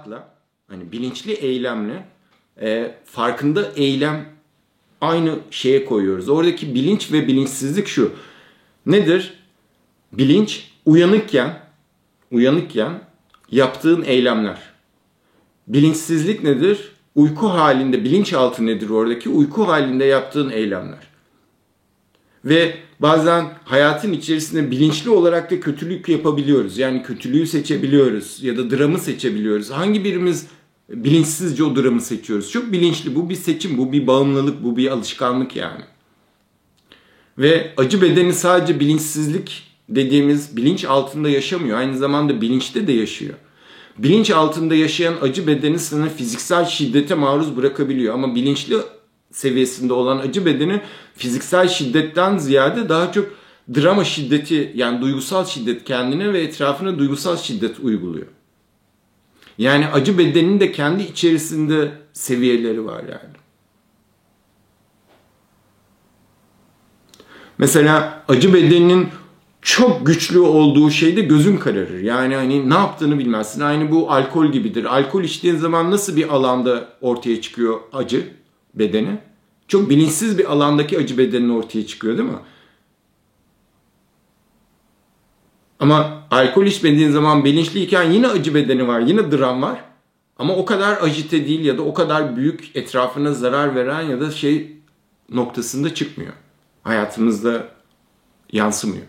ahlakla, hani bilinçli eylemle e, farkında eylem aynı şeye koyuyoruz. Oradaki bilinç ve bilinçsizlik şu. Nedir? Bilinç uyanıkken, uyanıkken yaptığın eylemler. Bilinçsizlik nedir? Uyku halinde, bilinçaltı nedir oradaki? Uyku halinde yaptığın eylemler. Ve bazen hayatın içerisinde bilinçli olarak da kötülük yapabiliyoruz. Yani kötülüğü seçebiliyoruz ya da dramı seçebiliyoruz. Hangi birimiz bilinçsizce o dramı seçiyoruz? Çok bilinçli. Bu bir seçim, bu bir bağımlılık, bu bir alışkanlık yani. Ve acı bedeni sadece bilinçsizlik dediğimiz bilinç altında yaşamıyor. Aynı zamanda bilinçte de yaşıyor. Bilinç altında yaşayan acı bedeni sana fiziksel şiddete maruz bırakabiliyor. Ama bilinçli seviyesinde olan acı bedeni fiziksel şiddetten ziyade daha çok drama şiddeti yani duygusal şiddet kendine ve etrafına duygusal şiddet uyguluyor. Yani acı bedeninin de kendi içerisinde seviyeleri var yani. Mesela acı bedeninin çok güçlü olduğu şeyde gözün kararır. Yani hani ne yaptığını bilmezsin. Aynı bu alkol gibidir. Alkol içtiğin zaman nasıl bir alanda ortaya çıkıyor acı bedeni? Çok bilinçsiz bir alandaki acı bedenin ortaya çıkıyor değil mi? Ama alkol içmediğin zaman bilinçliyken yine acı bedeni var, yine dram var. Ama o kadar ajite değil ya da o kadar büyük etrafına zarar veren ya da şey noktasında çıkmıyor. Hayatımızda yansımıyor.